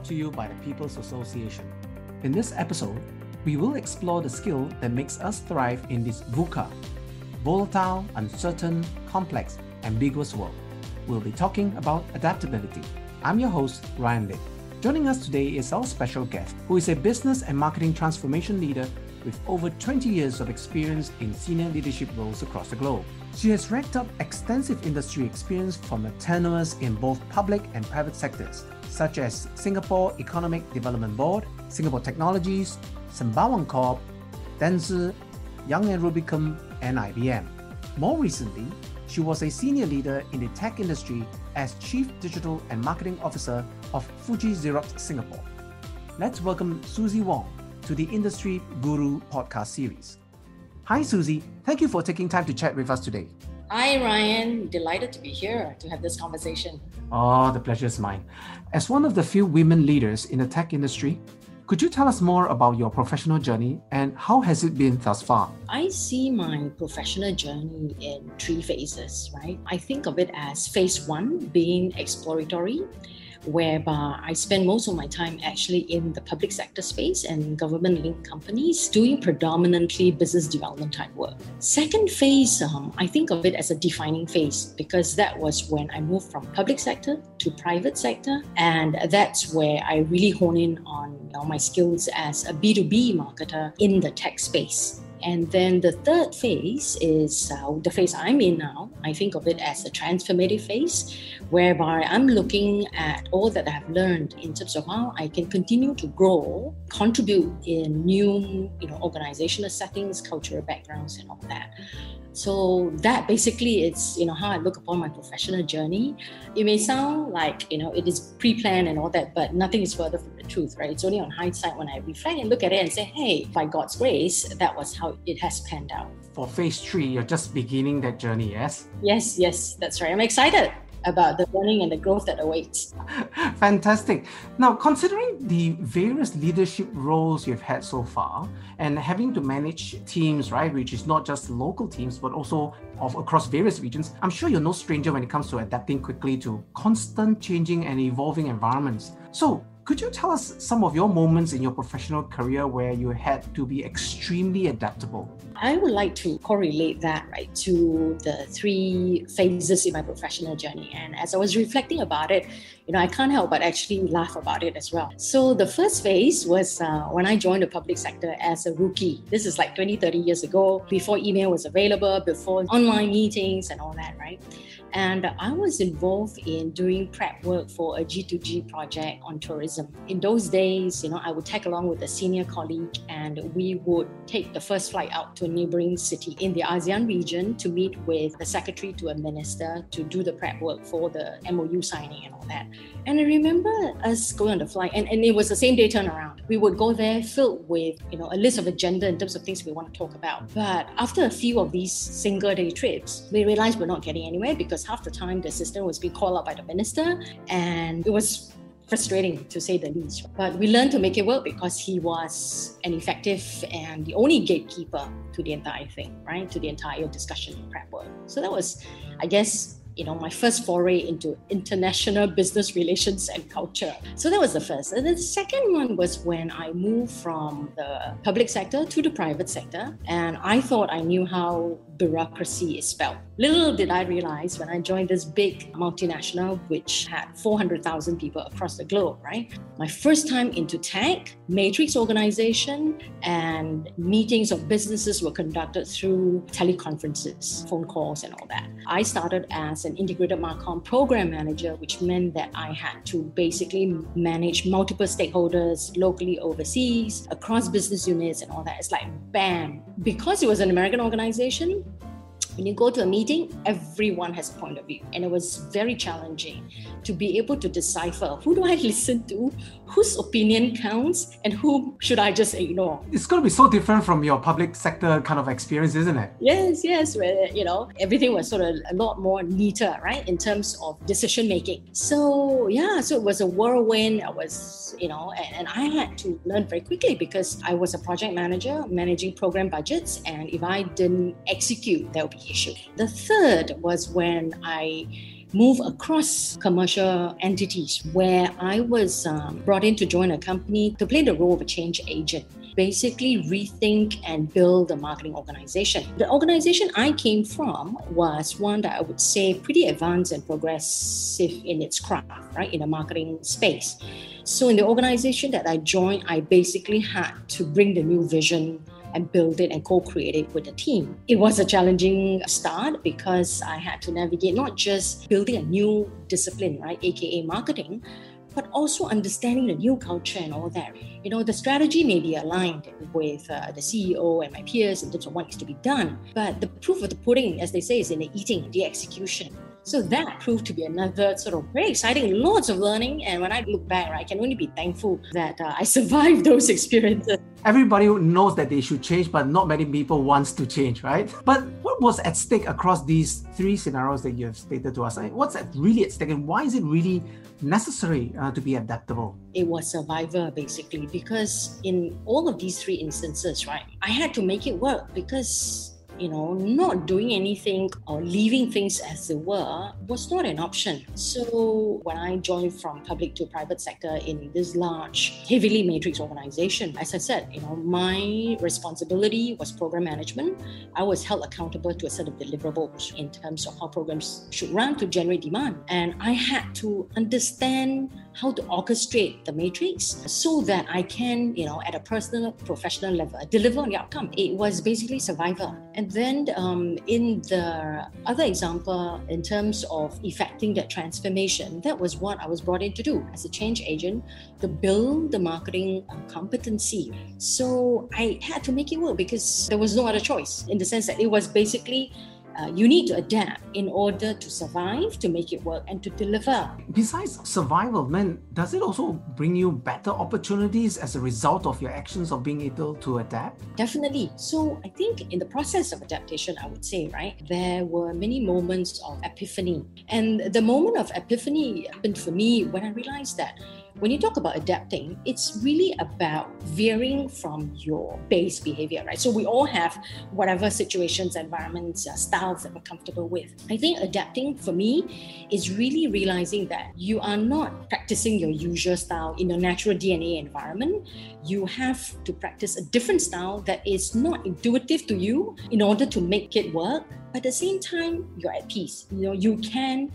brought to you by the People's Association. In this episode, we will explore the skill that makes us thrive in this VUCA, volatile, uncertain, complex, ambiguous world. We'll be talking about adaptability. I'm your host, Ryan Lin. Joining us today is our special guest, who is a business and marketing transformation leader with over 20 years of experience in senior leadership roles across the globe. She has racked up extensive industry experience from the tenures in both public and private sectors, such as Singapore Economic Development Board, Singapore Technologies, Sembawang Corp, Dentsu, Young and Rubicam, and IBM. More recently, she was a senior leader in the tech industry as Chief Digital and Marketing Officer of Fuji Xerox Singapore. Let's welcome Susie Wong to the Industry Guru podcast series. Hi, Susie. Thank you for taking time to chat with us today. Hi, Ryan. Delighted to be here to have this conversation. Oh, the pleasure is mine. As one of the few women leaders in the tech industry, could you tell us more about your professional journey and how has it been thus far? I see my professional journey in three phases, right? I think of it as phase one being exploratory, whereby I spend most of my time actually in the public sector space and government linked companies doing predominantly business development type work. Second phase, um, I think of it as a defining phase because that was when I moved from public sector to private sector. And that's where I really hone in on you know, my skills as a B2B marketer in the tech space. And then the third phase is uh, the phase I'm in now. I think of it as a transformative phase, whereby I'm looking at all that I've learned in terms of how I can continue to grow, contribute in new, you know, organizational settings, cultural backgrounds, and all that. So that basically it's you know how I look upon my professional journey. It may sound like you know it is pre-planned and all that, but nothing is further from the truth, right? It's only on hindsight when I reflect and look at it and say, hey, by God's grace, that was how it has panned out. For phase three, you're just beginning that journey, yes? Yes, yes, that's right. I'm excited about the learning and the growth that awaits. Fantastic. Now, considering the various leadership roles you've had so far and having to manage teams, right, which is not just local teams, but also of across various regions, I'm sure you're no stranger when it comes to adapting quickly to constant changing and evolving environments. So, could you tell us some of your moments in your professional career where you had to be extremely adaptable? I would like to correlate that right to the three phases in my professional journey. And as I was reflecting about it, you know, I can't help but actually laugh about it as well. So the first phase was uh, when I joined the public sector as a rookie. This is like 20, 30 years ago, before email was available, before online meetings and all that, right? And I was involved in doing prep work for a G2G project on tourism. In those days, you know, I would tag along with a senior colleague and we would take the first flight out to a neighboring city in the ASEAN region to meet with the secretary to a minister to do the prep work for the MOU signing and all that. And I remember us going on the flight and, and it was the same day turnaround. We would go there filled with, you know, a list of agenda in terms of things we want to talk about. But after a few of these single day trips, we realized we're not getting anywhere because because half the time the assistant was being called up by the minister and it was frustrating to say the least. But we learned to make it work because he was an effective and the only gatekeeper to the entire thing, right? To the entire discussion prep work. So that was, I guess, you know, my first foray into international business relations and culture. So that was the first. And the second one was when I moved from the public sector to the private sector. And I thought I knew how bureaucracy is spelled. Little did I realize when I joined this big multinational, which had 400,000 people across the globe, right? My first time into tech, matrix organization, and meetings of businesses were conducted through teleconferences, phone calls, and all that. I started as an integrated Marcom program manager, which meant that I had to basically manage multiple stakeholders locally, overseas, across business units, and all that. It's like bam. Because it was an American organization, when you go to a meeting, everyone has a point of view. And it was very challenging to be able to decipher who do I listen to, whose opinion counts, and who should I just ignore. It's going to be so different from your public sector kind of experience, isn't it? Yes, yes. Where, you know, everything was sort of a lot more neater, right, in terms of decision making. So, yeah, so it was a whirlwind. I was, you know, and, and I had to learn very quickly because I was a project manager managing program budgets. And if I didn't execute, there would be issue. The third was when I move across commercial entities where I was um, brought in to join a company to play the role of a change agent basically rethink and build a marketing organization. The organization I came from was one that I would say pretty advanced and progressive in its craft, right, in the marketing space. So in the organization that I joined, I basically had to bring the new vision and build it and co-create it with the team. It was a challenging start because I had to navigate not just building a new discipline, right, aka marketing, but also understanding the new culture and all that. You know, the strategy may be aligned with uh, the CEO and my peers in terms of what needs to be done, but the proof of the pudding, as they say, is in the eating, the execution. So that proved to be another sort of very exciting, lots of learning. And when I look back, right, I can only be thankful that uh, I survived those experiences. Everybody knows that they should change, but not many people wants to change, right? But what was at stake across these three scenarios that you have stated to us? What's really at stake, and why is it really necessary uh, to be adaptable? It was survivor basically, because in all of these three instances, right, I had to make it work because you know, not doing anything or leaving things as they were was not an option. So when I joined from public to private sector in this large, heavily matrix organization, as I said, you know, my responsibility was program management. I was held accountable to a set of deliverables in terms of how programs should run to generate demand. And I had to understand how to orchestrate the matrix so that I can, you know, at a personal, professional level, deliver on the outcome. It was basically survival. And then um, in the other example, in terms of effecting that transformation, that was what I was brought in to do as a change agent to build the marketing uh, competency. So I had to make it work because there was no other choice in the sense that it was basically uh, you need to adapt in order to survive, to make it work, and to deliver. Besides survival, man, does it also bring you better opportunities as a result of your actions of being able to adapt? Definitely. So I think in the process of adaptation, I would say, right, there were many moments of epiphany. And the moment of epiphany happened for me when I realized that when you talk about adapting, it's really about veering from your base behavior, right? So we all have whatever situations, environments, uh, styles that we're comfortable with. I think adapting for me is really realizing that you are not practicing your usual style in your natural DNA environment. You have to practice a different style that is not intuitive to you in order to make it work. But at the same time, you're at peace. You know, you can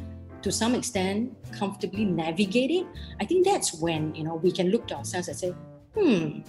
to some extent comfortably navigate it, I think that's when you know we can look to ourselves and say, hmm,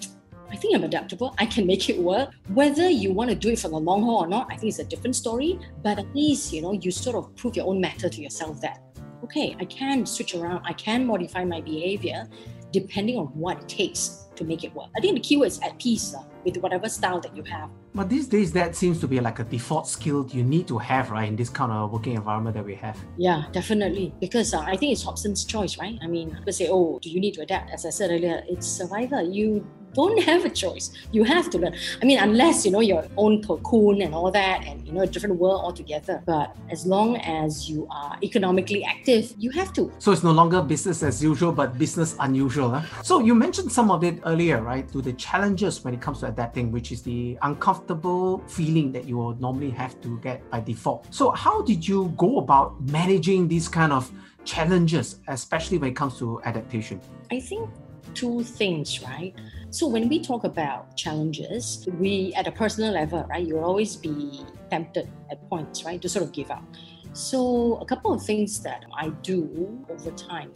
I think I'm adaptable. I can make it work. Whether you want to do it for the long haul or not, I think it's a different story. But at least you know you sort of prove your own matter to yourself that okay, I can switch around. I can modify my behavior depending on what it takes to make it work. I think the keyword is at peace uh, with whatever style that you have. But these days, that seems to be like a default skill you need to have, right, in this kind of working environment that we have. Yeah, definitely. Because uh, I think it's Hobson's choice, right? I mean, people say, oh, do you need to adapt? As I said earlier, it's survival. You don't have a choice. You have to learn. I mean, unless you know your own cocoon and all that, and you know a different world altogether. But as long as you are economically active, you have to. So it's no longer business as usual, but business unusual. Huh? So you mentioned some of it earlier, right? To the challenges when it comes to adapting, which is the uncomfortable feeling that you will normally have to get by default. So how did you go about managing these kind of challenges, especially when it comes to adaptation? I think two things, right? So when we talk about challenges, we at a personal level, right, you'll always be tempted at points, right, to sort of give up. So a couple of things that I do over time.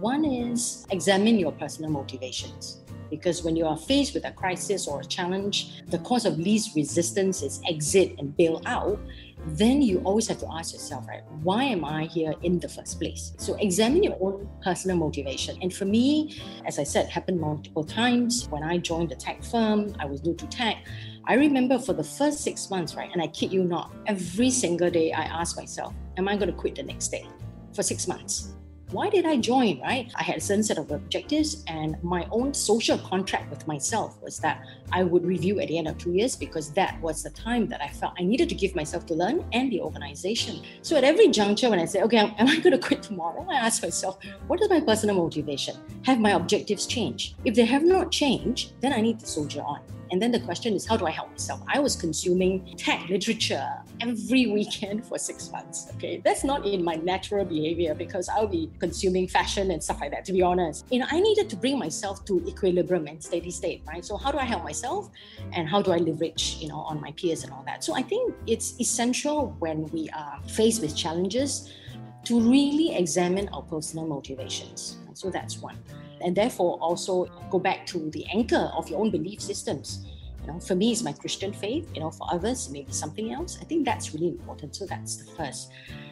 One is examine your personal motivations. Because when you are faced with a crisis or a challenge, the cause of least resistance is exit and bail out then you always have to ask yourself, right, why am I here in the first place? So examine your own personal motivation. And for me, as I said, happened multiple times. When I joined the tech firm, I was new to tech. I remember for the first six months, right, and I kid you not, every single day I asked myself, am I going to quit the next day? For six months why did I join, right? I had a certain set of objectives, and my own social contract with myself was that I would review at the end of two years because that was the time that I felt I needed to give myself to learn and the organization. So at every juncture, when I say, okay, am I going to quit tomorrow? I ask myself, what is my personal motivation? Have my objectives changed? If they have not changed, then I need to soldier on. And then the question is, how do I help myself? I was consuming tech literature every weekend for six months. Okay, that's not in my natural behavior because I'll be consuming fashion and stuff like that, to be honest. You know, I needed to bring myself to equilibrium and steady state, right? So, how do I help myself and how do I leverage, you know, on my peers and all that? So, I think it's essential when we are faced with challenges to really examine our personal motivations. So, that's one and therefore also go back to the anchor of your own belief systems. You know, for me, it's my Christian faith. You know, for others, maybe something else. I think that's really important. So that's the first.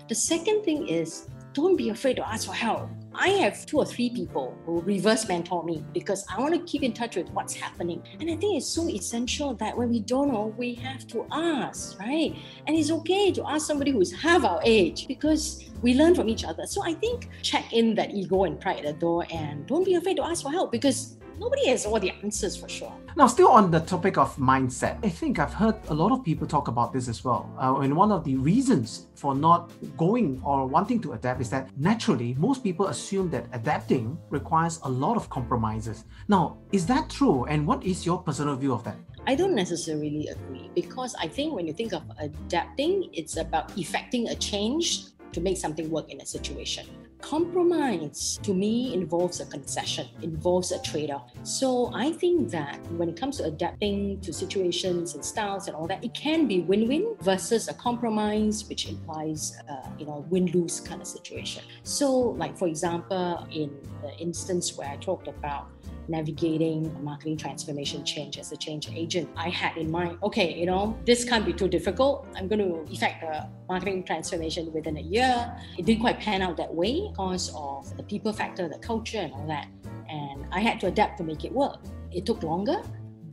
The second thing is don't be afraid to ask for help. I have two or three people who reverse mentor me because I want to keep in touch with what's happening. And I think it's so essential that when we don't know, we have to ask, right? And it's okay to ask somebody who's half our age because we learn from each other. So I think check in that ego and pride at the door and don't be afraid to ask for help because nobody has all the answers for sure. Now, still on the topic of mindset, I think I've heard a lot of people talk about this as well. Uh, and one of the reasons for not going or wanting to adapt is that naturally, most people assume that adapting requires a lot of compromises. Now, is that true? And what is your personal view of that? I don't necessarily agree because I think when you think of adapting, it's about effecting a change to make something work in a situation. Compromise to me involves a concession, involves a trade off. So I think that when it comes to adapting to situations and styles and all that, it can be win win versus a compromise, which implies, uh, you know, win lose kind of situation. So, like for example, in the instance where I talked about navigating marketing transformation change as a change agent, I had in mind, okay, you know, this can't be too difficult. I'm going to effect a marketing transformation within a year. It didn't quite pan out that way because of the people factor, the culture, and all that. And I had to adapt to make it work. It took longer,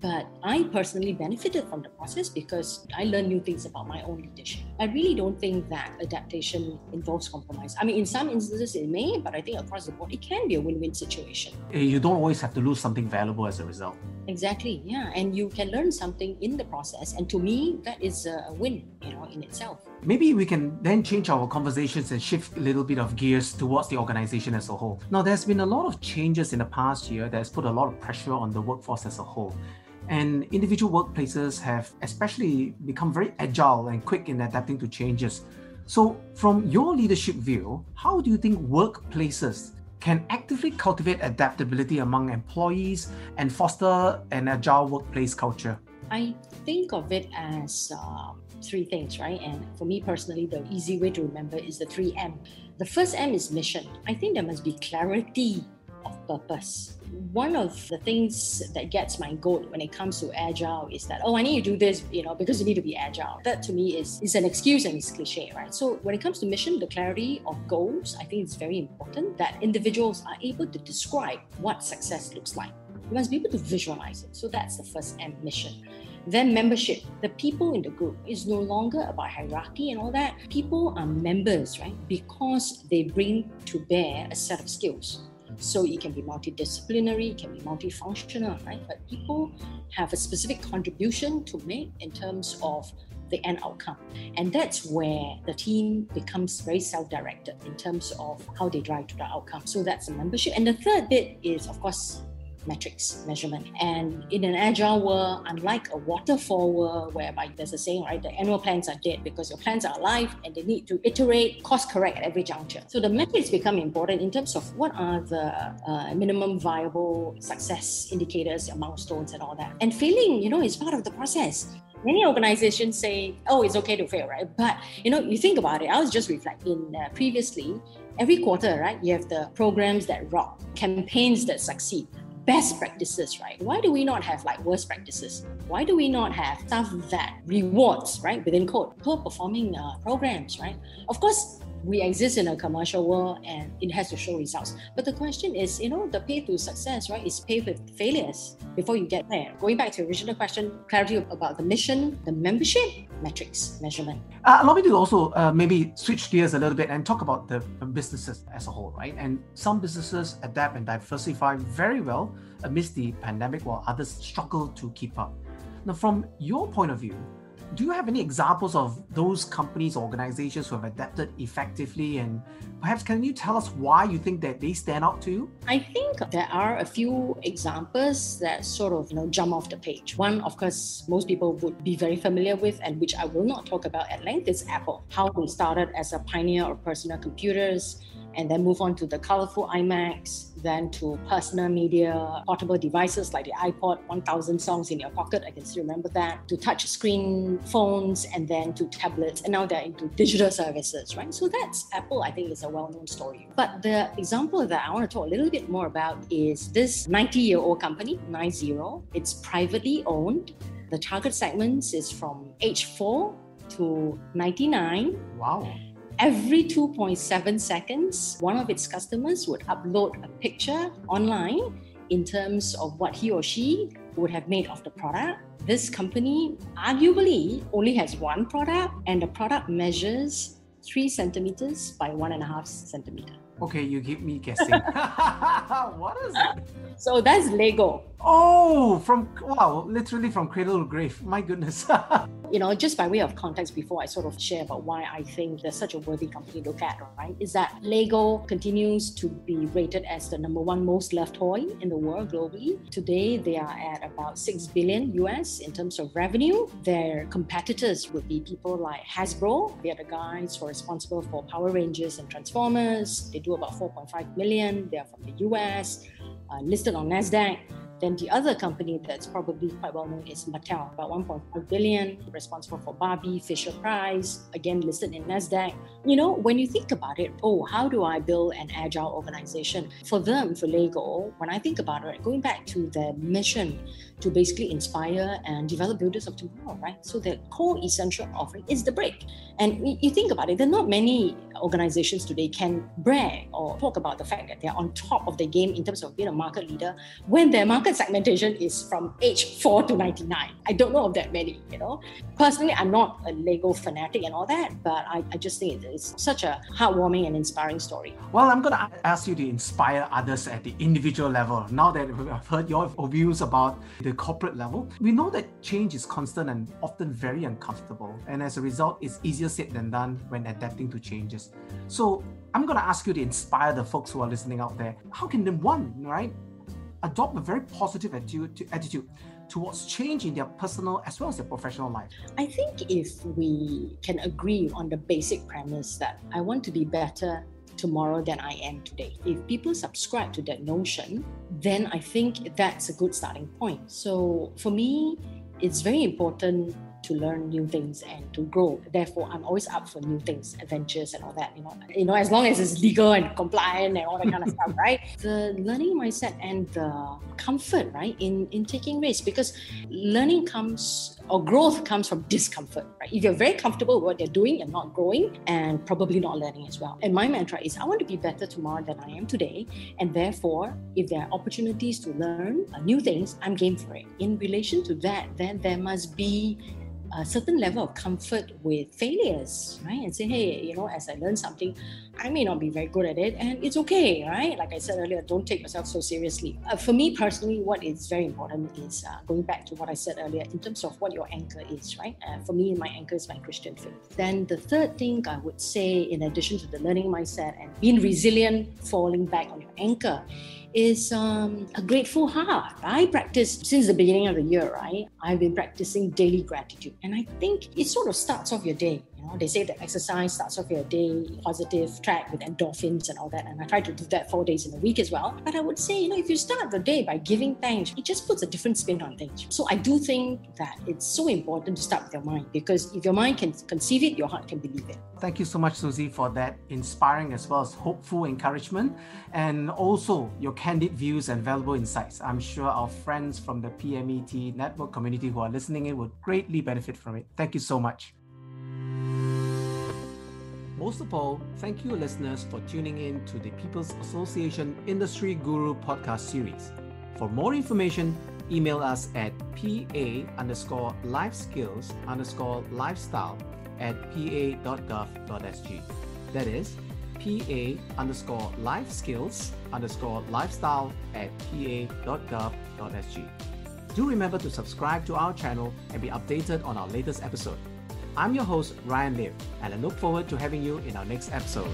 but I personally benefited from the process because I learned new things about my own leadership. I really don't think that adaptation involves compromise. I mean, in some instances it may, but I think across the board it can be a win win situation. Eh, you don't always have to lose something valuable as a result. Exactly, yeah. And you can learn something in the process. And to me, that is a win, you know, in itself. Maybe we can then change our conversations and shift a little bit of gears towards the organization as a whole. Now, there's been a lot of changes in the past year that's put a lot of pressure on the workforce as a whole. And individual workplaces have especially become very agile and quick in adapting to changes. So, from your leadership view, how do you think workplaces can actively cultivate adaptability among employees and foster an agile workplace culture? I think of it as um, three things, right? And for me personally, the easy way to remember is the three M. The first M is mission. I think there must be clarity of purpose one of the things that gets my goat when it comes to agile is that oh I need to do this you know because you need to be agile that to me is is an excuse and it's cliche right so when it comes to mission the clarity of goals I think it's very important that individuals are able to describe what success looks like you must be able to visualize it so that's the first M mission then membership the people in the group is no longer about hierarchy and all that people are members right because they bring to bear a set of skills so it can be multidisciplinary, it can be multifunctional, right? But people have a specific contribution to make in terms of the end outcome. And that's where the team becomes very self directed in terms of how they drive to the outcome. So that's the membership. And the third bit is, of course, metrics measurement. And in an agile world, unlike a waterfall world whereby there's a saying, right, the annual plans are dead because your plans are alive and they need to iterate, course correct at every juncture. So the metrics become important in terms of what are the uh, minimum viable success indicators, milestones, and all that. And failing, you know, is part of the process many organizations say, oh, it's okay to fail, right? But, you know, you think about it, I was just reflecting uh, previously, every quarter, right, you have the programs that rock, campaigns that succeed best practices, right? Why do we not have like worst practices? Why do we not have stuff that rewards, right, within code, poor performing uh, programs, right? Of course, we exist in a commercial world and it has to show results. But the question is, you know, the pay to success, right, is pay with failures before you get there. Going back to the original question, clarity about the mission, the membership, metrics, measurement. Uh, allow me to also uh, maybe switch gears a little bit and talk about the businesses as a whole, right? And some businesses adapt and diversify very well amidst the pandemic while others struggle to keep up. Now, from your point of view, Do you have any examples of those companies, organizations who have adapted effectively? And perhaps can you tell us why you think that they stand out to you? I think there are a few examples that sort of you know jump off the page. One, of course, most people would be very familiar with, and which I will not talk about at length, is Apple. How they started as a pioneer of personal computers and then move on to the colorful iMacs, then to personal media, portable devices like the iPod, 1000 songs in your pocket, I can still remember that, to touch screen phones, and then to tablets, and now they're into digital services, right? So that's Apple, I think, is a well known story. But the example that I want to talk a little bit more about is this 90 year old company, 90. It's privately owned. The target segments is from age 4 to 99. Wow every 2.7 seconds, one of its customers would upload a picture online in terms of what he or she would have made of the product. This company arguably only has one product, and the product measures three centimeters by one and a half centimeter. Okay, you keep me guessing. what is it? So that's Lego. Oh, from wow, literally from cradle to grave. My goodness. you know, just by way of context, before I sort of share about why I think they're such a worthy company to look at, right? Is that Lego continues to be rated as the number one most loved toy in the world globally. Today, they are at about six billion US in terms of revenue. Their competitors would be people like Hasbro. They are the guys who are responsible for Power Rangers and Transformers. They do about 4.5 million. They are from the US, uh, listed on NASDAQ. Then the other company that's probably quite well known is Mattel, about 1.5 billion, responsible for Barbie, Fisher Price, again listed in Nasdaq. You know, when you think about it, oh, how do I build an agile organization? For them, for Lego, when I think about it, going back to their mission to basically inspire and develop builders of tomorrow, right? So the core essential offering is the brick. And you think about it, there are not many organizations today can brag or talk about the fact that they're on top of the game in terms of being a market leader when their market segmentation is from age 4 to 99. I don't know of that many, you know. Personally, I'm not a Lego fanatic and all that, but I, I just think it's such a heartwarming and inspiring story. Well, I'm going to ask you to inspire others at the individual level. Now that I've heard your views about the corporate level, we know that change is constant and often very uncomfortable. And as a result, it's easier said than done when adapting to changes. So I'm going to ask you to inspire the folks who are listening out there. How can one, right, adopt a very positive attitude, attitude towards change in their personal as well as their professional life? I think if we can agree on the basic premise that I want to be better tomorrow than I am today. If people subscribe to that notion, then I think that's a good starting point. So for me, it's very important to learn new things and to grow. Therefore, I'm always up for new things, adventures and all that. You know, you know, as long as it's legal and compliant and all that kind of stuff, right? The learning mindset and the comfort, right, in in taking risks because learning comes or growth comes from discomfort, right? If you're very comfortable with what you're doing, you're not growing and probably not learning as well. And my mantra is I want to be better tomorrow than I am today. And therefore, if there are opportunities to learn new things, I'm game for it. In relation to that, then there must be a certain level of comfort with failures, right? And say, hey, you know, as I learn something, I may not be very good at it, and it's okay, right? Like I said earlier, don't take yourself so seriously. Uh, for me personally, what is very important is uh, going back to what I said earlier in terms of what your anchor is, right? Uh, for me, my anchor is my Christian faith. Then the third thing I would say, in addition to the learning mindset and being resilient, falling back on your anchor, is um, a grateful heart. I practice since the beginning of the year, right? I've been practicing daily gratitude. And I think it sort of starts off your day know, they say that exercise starts off your day positive track with endorphins and all that. And I try to do that four days in a week as well. But I would say, you know, if you start the day by giving thanks, it just puts a different spin on things. So I do think that it's so important to start with your mind because if your mind can conceive it, your heart can believe it. Thank you so much, Susie, for that inspiring as well as hopeful encouragement and also your candid views and valuable insights. I'm sure our friends from the PMET network community who are listening in would greatly benefit from it. Thank you so much. Most of all, thank you, listeners, for tuning in to the People's Association Industry Guru podcast series. For more information, email us at pa underscore life skills underscore lifestyle at pa.gov.sg. That is pa underscore life skills underscore lifestyle at pa.gov.sg. Do remember to subscribe to our channel and be updated on our latest episode. I'm your host, Ryan Liu, and I look forward to having you in our next episode.